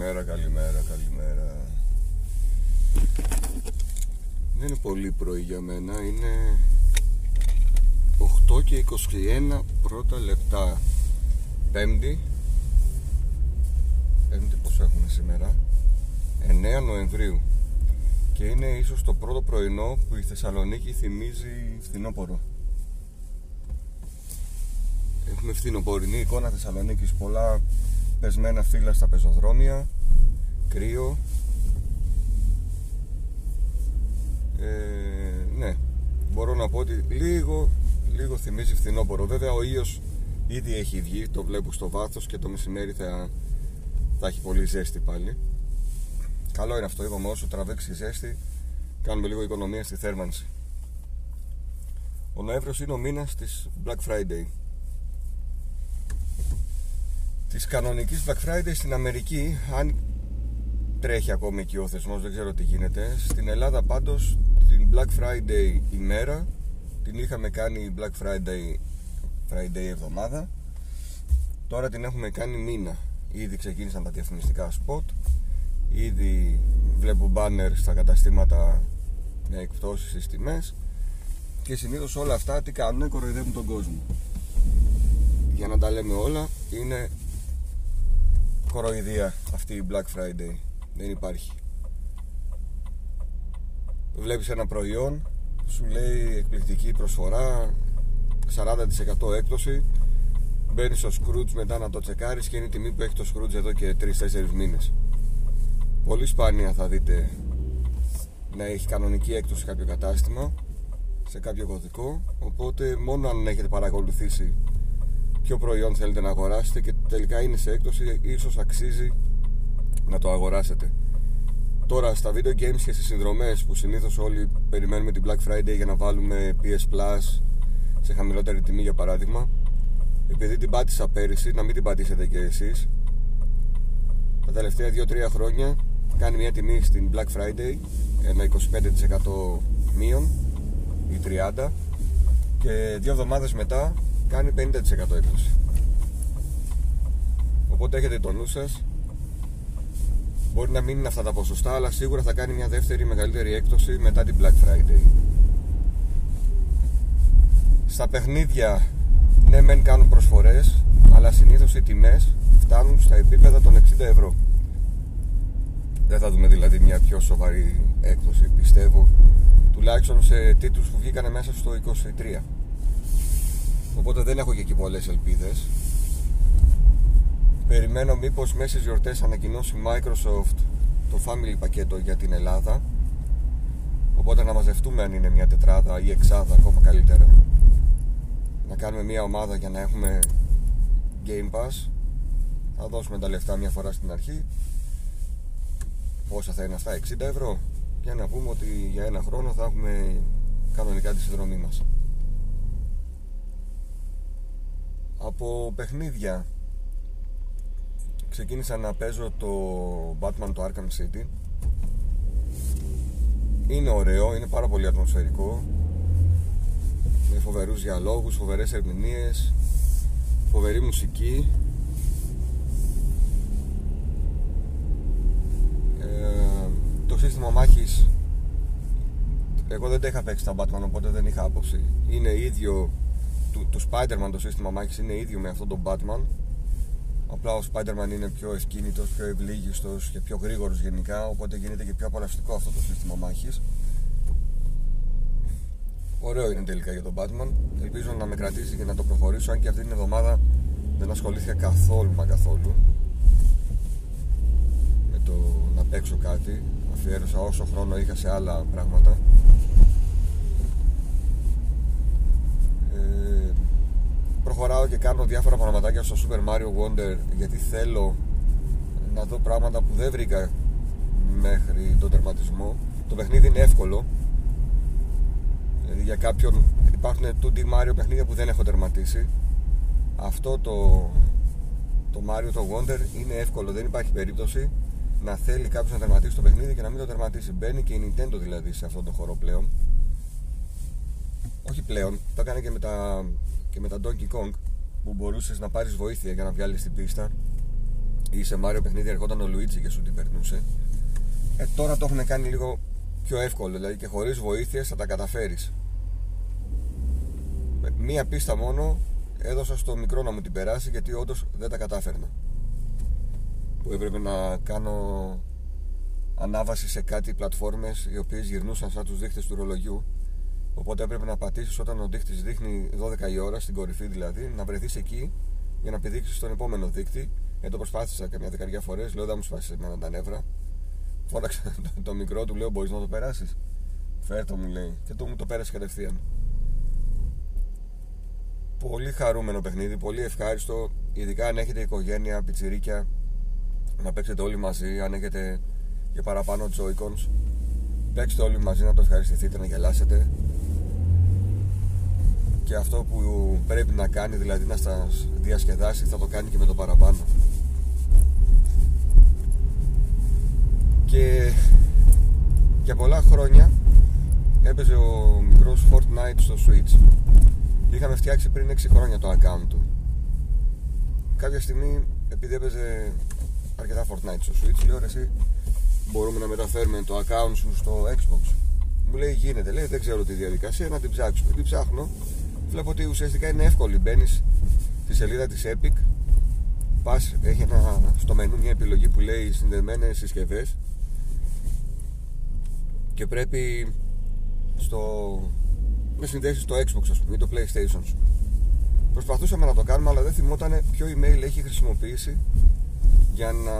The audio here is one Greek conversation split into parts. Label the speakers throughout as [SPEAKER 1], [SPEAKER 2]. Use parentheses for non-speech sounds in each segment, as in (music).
[SPEAKER 1] Καλημέρα, καλημέρα, καλημέρα. Δεν είναι πολύ πρωί για μένα, είναι 8 και 21 πρώτα λεπτά. Πέμπτη. Πέμπτη πώς έχουμε σήμερα. 9 Νοεμβρίου. Και είναι ίσως το πρώτο πρωινό που η Θεσσαλονίκη θυμίζει φθινόπωρο. Έχουμε φθινοπορεινή εικόνα Θεσσαλονίκης. Πολλά πεσμένα φύλλα στα πεζοδρόμια, κρύο. Ε, ναι, μπορώ να πω ότι λίγο, λίγο θυμίζει φθινόπωρο. Βέβαια ο ήλιος ήδη έχει βγει, το βλέπω στο βάθος και το μεσημέρι θα, θα έχει πολύ ζέστη πάλι. Καλό είναι αυτό, είπαμε όσο τραβήξει η ζέστη κάνουμε λίγο οικονομία στη θέρμανση. Ο Νοέμβριος είναι ο μήνας της Black Friday της κανονικής Black Friday στην Αμερική αν τρέχει ακόμη εκεί ο θεσμός δεν ξέρω τι γίνεται στην Ελλάδα πάντως την Black Friday ημέρα την είχαμε κάνει Black Friday Friday εβδομάδα. Τώρα την έχουμε κάνει μήνα. Ήδη ξεκίνησαν τα διαφημιστικά spot. Ήδη βλέπω banner στα καταστήματα με εκπτώσεις στις τιμές. Και συνήθως όλα αυτά τι κάνουν κοροϊδεύουν τον κόσμο. Για να τα λέμε όλα είναι κοροϊδία αυτή η Black Friday. Δεν υπάρχει. Βλέπεις ένα προϊόν σου λέει εκπληκτική προσφορά 40% έκπτωση. Μπαίνεις στο Scrooge μετά να το τσεκάρεις και είναι η τιμή που έχει το Scrooge εδώ και 3-4 μήνες. Πολύ σπάνια θα δείτε να έχει κανονική έκπτωση κάποιο κατάστημα σε κάποιο κωδικό. Οπότε μόνο αν έχετε παρακολουθήσει ποιο προϊόν θέλετε να αγοράσετε και τελικά είναι σε έκπτωση ίσως αξίζει να το αγοράσετε. Τώρα στα video games και στις συνδρομές που συνήθως όλοι περιμένουμε την Black Friday για να βάλουμε PS Plus σε χαμηλότερη τιμή για παράδειγμα επειδή την πάτησα πέρυσι να μην την πατήσετε και εσείς τα τελευταία 2-3 χρόνια κάνει μια τιμή στην Black Friday ένα 25% μείον ή 30 και δύο εβδομάδες μετά κάνει 50% έκπτωση οπότε έχετε το νου σας. Μπορεί να μην είναι αυτά τα ποσοστά αλλά σίγουρα θα κάνει μια δεύτερη μεγαλύτερη έκπτωση μετά την Black Friday. Στα παιχνίδια ναι μεν κάνουν προσφορές αλλά συνήθως οι τιμές φτάνουν στα επίπεδα των 60 ευρώ. Δεν θα δούμε δηλαδή μια πιο σοβαρή έκπτωση πιστεύω τουλάχιστον σε τίτλους που βγήκαν μέσα στο 23 Οπότε δεν έχω και εκεί πολλές ελπίδες. Περιμένω μήπως μέσα στις γιορτές ανακοινώσει Microsoft το Family πακέτο για την Ελλάδα. Οπότε να μαζευτούμε αν είναι μια τετράδα ή εξάδα ακόμα καλύτερα. Να κάνουμε μια ομάδα για να έχουμε Game Pass. Θα δώσουμε τα λεφτά μια φορά στην αρχή. Πόσα θα είναι αυτά, 60 ευρώ; Και να πούμε ότι για ένα χρόνο θα έχουμε κανονικά τη συνδρομή μας από παιχνίδια. Ξεκίνησα να παίζω το Batman το Arkham City. Είναι ωραίο, είναι πάρα πολύ ατμοσφαιρικό. Με φοβερούς διαλόγους, φοβερές ερμηνείες φοβερή μουσική. Ε, το σύστημα μάχης εγώ δεν τα είχα παίξει τα Batman οπότε δεν είχα άποψη. Είναι ίδιο του, του Spider-Man το σύστημα μάχης είναι ίδιο με αυτό τον Batman. Απλά ο Spider-Man είναι πιο ευκίνητος, πιο ευλίγιστος και πιο γρήγορος γενικά οπότε γίνεται και πιο απολαυστικό αυτό το σύστημα μάχης ωραίο είναι τελικά για τον Batman. Ελπίζω να με κρατήσει και να το προχωρήσω αν και αυτή την εβδομάδα δεν ασχολήθηκα καθόλου μα καθόλου με το να παίξω κάτι. Αφιέρωσα όσο χρόνο είχα σε άλλα πράγματα προχωράω και κάνω διάφορα πραγματάκια στο Super Mario Wonder γιατί θέλω να δω πράγματα που δεν βρήκα μέχρι τον τερματισμό. Το παιχνίδι είναι εύκολο. Δηλαδή για κάποιον υπάρχουν 2D Mario παιχνίδια που δεν έχω τερματίσει. Αυτό το το Mario το Wonder είναι εύκολο δεν υπάρχει περίπτωση να θέλει κάποιος να τερματίσει το παιχνίδι και να μην το τερματίσει. Μπαίνει και η Nintendo δηλαδή σε αυτόν τον χώρο πλέον. Όχι πλέον, το έκανε και με τα και με τα Donkey Kong που μπορούσες να πάρεις βοήθεια για να βγάλεις την πίστα ή σε Μάριο παιχνίδι ερχόταν ο Λουίτζι και σου την περνούσε. Ε, τώρα το έχουν κάνει λίγο πιο εύκολο, δηλαδή και χωρίς βοήθειες θα τα καταφέρεις. Μία πίστα μόνο έδωσα στο μικρό να μου την περάσει γιατί όντως δεν τα κατάφερνα. Που έπρεπε να κάνω ανάβαση σε κάτι πλατφόρμες οι οποίες γυρνούσαν σαν τους δείχτες του ρολογιού οπότε έπρεπε να πατήσεις όταν ο δείχτης δείχνει 12 η ώρα στην κορυφή δηλαδή να βρεθείς εκεί για να πηδήξεις στον επόμενο δείκτη. Ε, το προσπάθησα καμιά δεκαριά φορές λέω δεν μου σπάσει εμένα τα νεύρα φώναξα (laughs) το, το, μικρό του λέω μπορείς να το περάσεις φέρτο μου λέει και το μου το πέρασε κατευθείαν. Πολύ χαρούμενο παιχνίδι πολύ ευχάριστο ειδικά αν έχετε οικογένεια, πιτσιρίκια να παίξετε όλοι μαζί αν έχετε και παραπάνω Joy-Cons παίξτε όλοι μαζί να το ευχαριστηθείτε να γελάσετε και αυτό που πρέπει να κάνει δηλαδή να σας διασκεδάσει θα το κάνει και με το παραπάνω. Και για πολλά χρόνια έπαιζε ο μικρός Fortnite στο Switch. Είχαμε φτιάξει πριν 6 χρόνια το account του. Κάποια στιγμή επειδή έπαιζε αρκετά Fortnite στο Switch λέω εσύ μπορούμε να μεταφέρουμε το account σου στο Xbox. Μου λέει γίνεται, λέει δεν ξέρω τη διαδικασία, να την ψάξουμε. Την ψάχνω, βλέπω ότι ουσιαστικά είναι εύκολη. Μπαίνεις στη σελίδα της Epic, πας, έχει ένα, στο μενού μια επιλογή που λέει συνδεδεμένες συσκευές και πρέπει στο, να συνδέσεις το Xbox ας πούμε ή το PlayStation σου. Προσπαθούσαμε να το κάνουμε, αλλά δεν θυμόταν ποιο email έχει χρησιμοποιήσει για να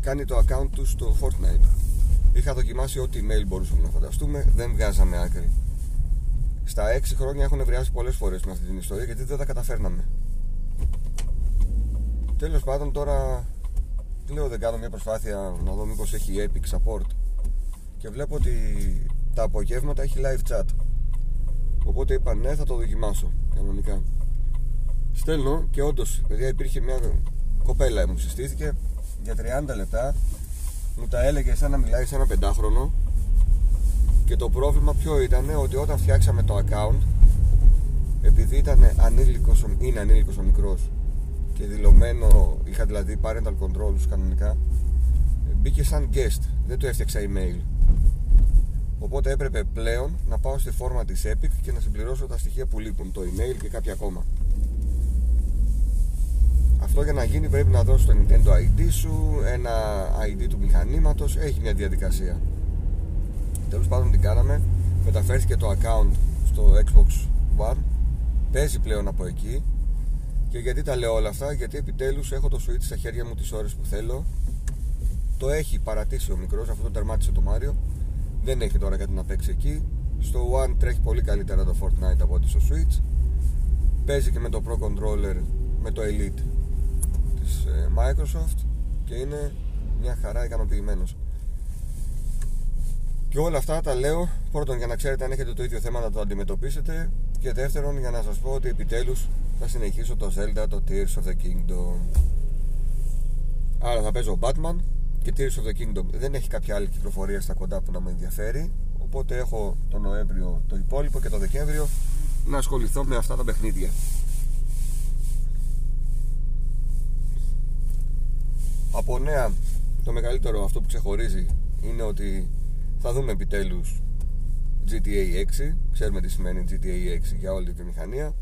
[SPEAKER 1] κάνει το account του στο Fortnite. Είχα δοκιμάσει ό,τι email μπορούσαμε να φανταστούμε, δεν βγάζαμε άκρη. Στα 6 χρόνια έχουν βρεάσει πολλές φορές με αυτή την ιστορία γιατί δεν τα καταφέρναμε. Τέλος πάντων, τώρα λέω δεν κάνω μια προσπάθεια να δω μήπως έχει Epic support και βλέπω ότι τα απογεύματα έχει live chat. Οπότε είπα ναι, θα το δοκιμάσω κανονικά. Στέλνω και όντως, παιδιά, υπήρχε μια κοπέλα μου συστήθηκε για 30 λεπτά μου τα έλεγε σαν να μιλάει σε ένα πεντάχρονο και το πρόβλημα ποιο ήταν ότι όταν φτιάξαμε το account επειδή ήταν ανήλικος, είναι ανήλικος ο μικρός και δηλωμένο, είχα δηλαδή parental controls κανονικά μπήκε σαν guest, δεν του έφτιαξα email. Οπότε έπρεπε πλέον να πάω στη φόρμα της Epic και να συμπληρώσω τα στοιχεία που λείπουν, το email και κάποια ακόμα. Αυτό για να γίνει πρέπει να δώσει το Nintendo ID σου, ένα ID του μηχανήματος, έχει μια διαδικασία. Τέλος πάντων την κάναμε, μεταφέρθηκε το account στο Xbox One, παίζει πλέον από εκεί και γιατί τα λέω όλα αυτά, γιατί επιτέλους έχω το Switch στα χέρια μου τις ώρες που θέλω. Το έχει παρατήσει ο μικρός, αυτό το τερμάτισε το Mario. Δεν έχει τώρα κάτι να παίξει εκεί. Στο One τρέχει πολύ καλύτερα το Fortnite από ό,τι στο Switch. Παίζει και με το Pro Controller, με το Elite της ε, Microsoft και είναι μια χαρά ικανοποιημένος. Και όλα αυτά τα λέω πρώτον για να ξέρετε αν έχετε το ίδιο θέμα να το αντιμετωπίσετε και δεύτερον για να σας πω ότι επιτέλους θα συνεχίσω το Zelda, το Tears of the Kingdom. Άρα θα παίζω Batman και Tears of the Kingdom δεν έχει κάποια άλλη κυκλοφορία στα κοντά που να με ενδιαφέρει οπότε έχω τον Νοέμβριο το υπόλοιπο και το Δεκέμβριο να ασχοληθώ με αυτά τα παιχνίδια. Από νέα, το μεγαλύτερο αυτό που ξεχωρίζει είναι ότι θα δούμε επιτέλους GTA 6 ξέρουμε τι σημαίνει GTA 6 για όλη τη βιομηχανία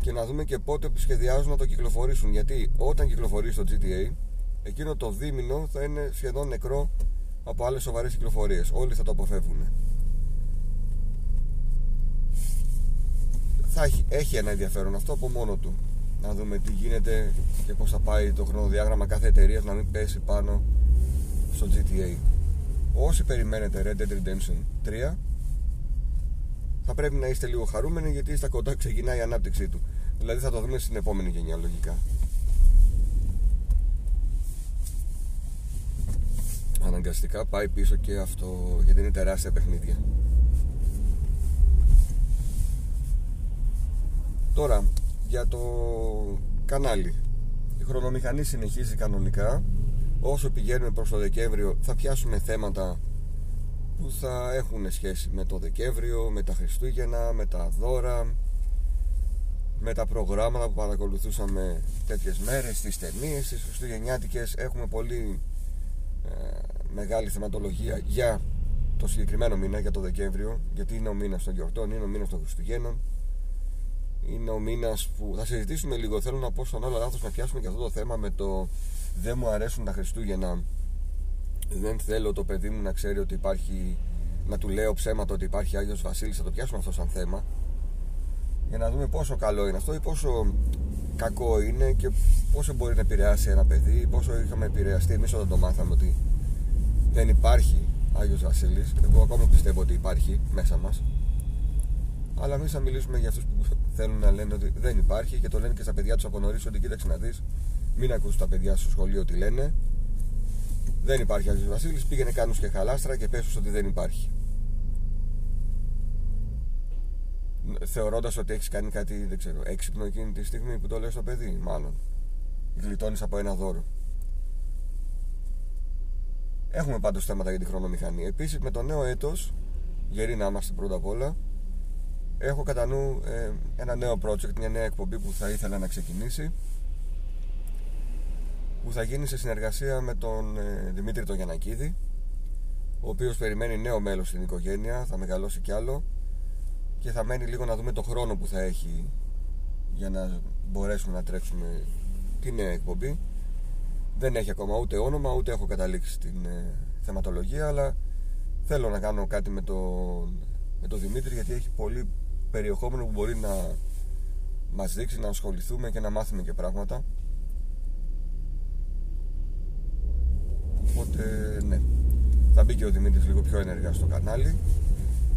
[SPEAKER 1] και να δούμε και πότε σχεδιάζουν να το κυκλοφορήσουν. Γιατί όταν κυκλοφορήσει το GTA εκείνο το δίμηνο θα είναι σχεδόν νεκρό από άλλες σοβαρές κυκλοφορίες. Όλοι θα το αποφεύγουν. Θα έχει, έχει ένα ενδιαφέρον αυτό από μόνο του. Να δούμε τι γίνεται και πώς θα πάει το χρονοδιάγραμμα κάθε εταιρείας να μην πέσει πάνω στο GTA όσοι περιμένετε Red Dead Redemption 3 θα πρέπει να είστε λίγο χαρούμενοι γιατί στα κοντά ξεκινάει η ανάπτυξή του δηλαδή θα το δούμε στην επόμενη γενιά λογικά αναγκαστικά πάει πίσω και αυτό γιατί είναι τεράστια παιχνίδια τώρα για το κανάλι. Η χρονομηχανή συνεχίζει κανονικά. Όσο πηγαίνουμε προς το Δεκέμβριο θα πιάσουμε θέματα που θα έχουν σχέση με το Δεκέμβριο, με τα Χριστούγεννα, με τα δώρα με τα προγράμματα που παρακολουθούσαμε τέτοιες μέρες, τις ταινίες, τις χριστουγεννιάτικες έχουμε πολύ ε, μεγάλη θεματολογία για το συγκεκριμένο μήνα, για το Δεκέμβριο γιατί είναι ο μήνας των γιορτών, είναι ο μήνας των Χριστουγέννων είναι ο μήνας που θα συζητήσουμε λίγο. Θέλω να πω στον άλλο λάθος να πιάσουμε και αυτό το θέμα με το δεν μου αρέσουν τα Χριστούγεννα. Δεν θέλω το παιδί μου να ξέρει ότι υπάρχει, να του λέω ψέματα ότι υπάρχει Άγιος Βασίλης. Θα το πιάσουμε αυτό σαν θέμα. Για να δούμε πόσο καλό είναι αυτό ή πόσο κακό είναι και πόσο μπορεί να επηρεάσει ένα παιδί, πόσο είχαμε επηρεαστεί εμείς όταν το μάθαμε ότι δεν υπάρχει Άγιος Βασίλης. Εγώ ακόμα πιστεύω ότι υπάρχει μέσα μας αλλά εμείς θα μιλήσουμε για αυτούς που θέλουν να λένε ότι δεν υπάρχει και το λένε και στα παιδιά τους από νωρίς ότι κοίταξε να δεις, μην ακούς τα παιδιά στο σχολείο τι λένε. Δεν υπάρχει Άγιος Βασίλης, πήγαινε κάνους και χαλάστρα και πες ότι δεν υπάρχει. Θεωρώντας ότι έχεις κάνει κάτι, δεν ξέρω, έξυπνο εκείνη τη στιγμή που το λέω στο παιδί, μάλλον. Γλιτώνεις από ένα δώρο. Έχουμε πάντως θέματα για τη χρονομηχανή. Επίσης με το νέο έτος, γεροί να είμαστε πρώτα απ' όλα, έχω κατά νου ε, ένα νέο project, μια νέα εκπομπή που θα ήθελα να ξεκινήσει που θα γίνει σε συνεργασία με τον ε, Δημήτρη τον Γιανακίδη ο οποίος περιμένει νέο μέλος στην οικογένεια, θα μεγαλώσει κι άλλο και θα μένει λίγο να δούμε το χρόνο που θα έχει για να μπορέσουμε να τρέξουμε την νέα εκπομπή. Δεν έχει ακόμα ούτε όνομα ούτε έχω καταλήξει την ε, θεματολογία αλλά θέλω να κάνω κάτι με τον, με τον Δημήτρη γιατί έχει πολύ περιεχόμενο που μπορεί να μας δείξει να ασχοληθούμε και να μάθουμε και πράγματα θα μπει και ο Δημήτρης λίγο πιο ενεργά στο κανάλι.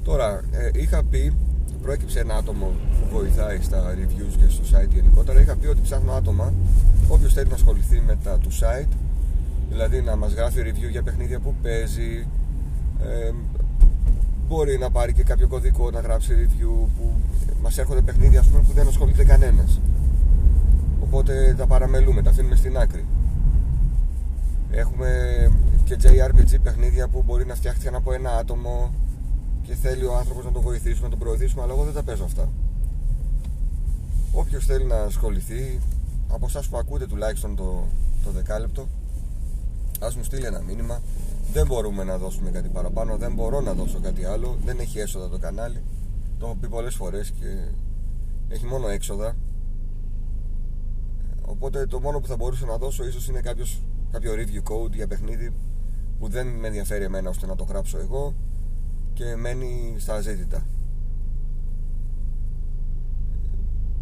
[SPEAKER 1] Τώρα ε, είχα πει προέκυψε ένα άτομο που βοηθάει στα reviews και στο site γενικότερα. Είχα πει ότι ψάχνω άτομα. Όποιος θέλει να ασχοληθεί με τα του site δηλαδή να μας γράφει review για παιχνίδια που παίζει ε, μπορεί να πάρει και κάποιο κωδικό να γράψει review που μας έρχονται παιχνίδια πούμε, που δεν ασχολείται κανένας. Οπότε τα παραμελούμε, τα αφήνουμε στην άκρη. Έχουμε και JRPG παιχνίδια που μπορεί να φτιάχτηκαν από ένα άτομο και θέλει ο άνθρωπος να το βοηθήσουμε, να τον προωθήσουμε αλλά εγώ δεν τα παίζω αυτά όποιος θέλει να ασχοληθεί από εσάς που ακούτε τουλάχιστον το, το δεκάλεπτο ας μου στείλει ένα μήνυμα δεν μπορούμε να δώσουμε κάτι παραπάνω, δεν μπορώ να δώσω κάτι άλλο, δεν έχει έσοδα το κανάλι. Το έχω πει πολλές φορές και έχει μόνο έξοδα. Οπότε το μόνο που θα μπορούσα να δώσω ίσως είναι κάποιος, κάποιο review code για παιχνίδι που δεν με ενδιαφέρει εμένα ώστε να το γράψω εγώ και μένει στα ζήτητα.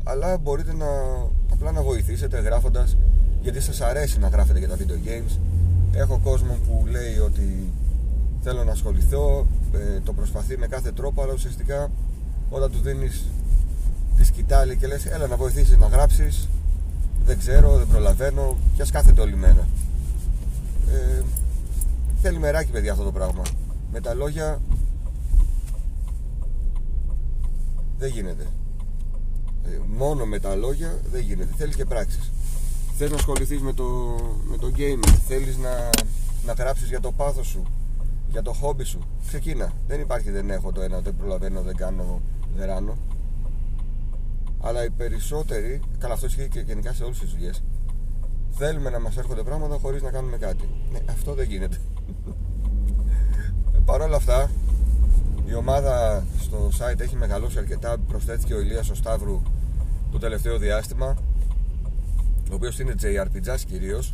[SPEAKER 1] Αλλά μπορείτε να απλά να βοηθήσετε γράφοντας γιατί σας αρέσει να γράφετε για τα video games έχω κόσμο που λέει ότι θέλω να ασχοληθώ ε, το προσπαθεί με κάθε τρόπο αλλά ουσιαστικά όταν του δίνεις τη σκητάλη και λες έλα να βοηθήσεις να γράψεις δεν ξέρω, δεν προλαβαίνω και ας κάθεται όλη μέρα ε, θέλει μεράκι παιδιά αυτό το πράγμα. Με τα λόγια δεν γίνεται. Ε, μόνο με τα λόγια δεν γίνεται. Θέλει και πράξεις. Θες να ασχοληθείς με το, με το gaming. Θέλεις να, να γράψεις για το πάθος σου για το χόμπι σου. Ξεκίνα. Δεν υπάρχει δεν έχω το ένα δεν προλαβαίνω δεν κάνω δεν ράνω. Αλλά οι περισσότεροι καλά αυτό ισχύει και γενικά σε όλες τις δουλειές θέλουμε να μας έρχονται πράγματα χωρίς να κάνουμε κάτι. Ναι, αυτό δεν γίνεται Παρ' όλα αυτά η ομάδα στο site έχει μεγαλώσει αρκετά προσθέθηκε ο Ηλίας ο Σταύρου το τελευταίο διάστημα ο οποίος είναι JRPG κυρίως,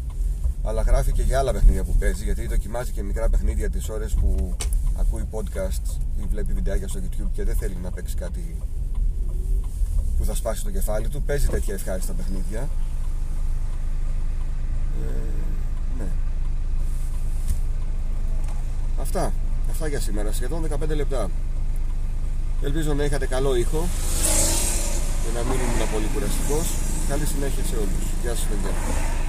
[SPEAKER 1] αλλά γράφει και για άλλα παιχνίδια που παίζει γιατί δοκιμάζει και μικρά παιχνίδια τις ώρες που ακούει podcast ή βλέπει βιντεάκια στο YouTube και δεν θέλει να παίξει κάτι που θα σπάσει το κεφάλι του. Παίζει τέτοια ευχάριστα παιχνίδια. Ε, ναι. Αυτά. Αυτά για σήμερα. Σχεδόν 15 λεπτά. Ελπίζω να είχατε καλό ήχο και να μην ήμουν πολύ κουραστικός. Καλή συνέχεια σε όλους. Γεια σας παιδιά.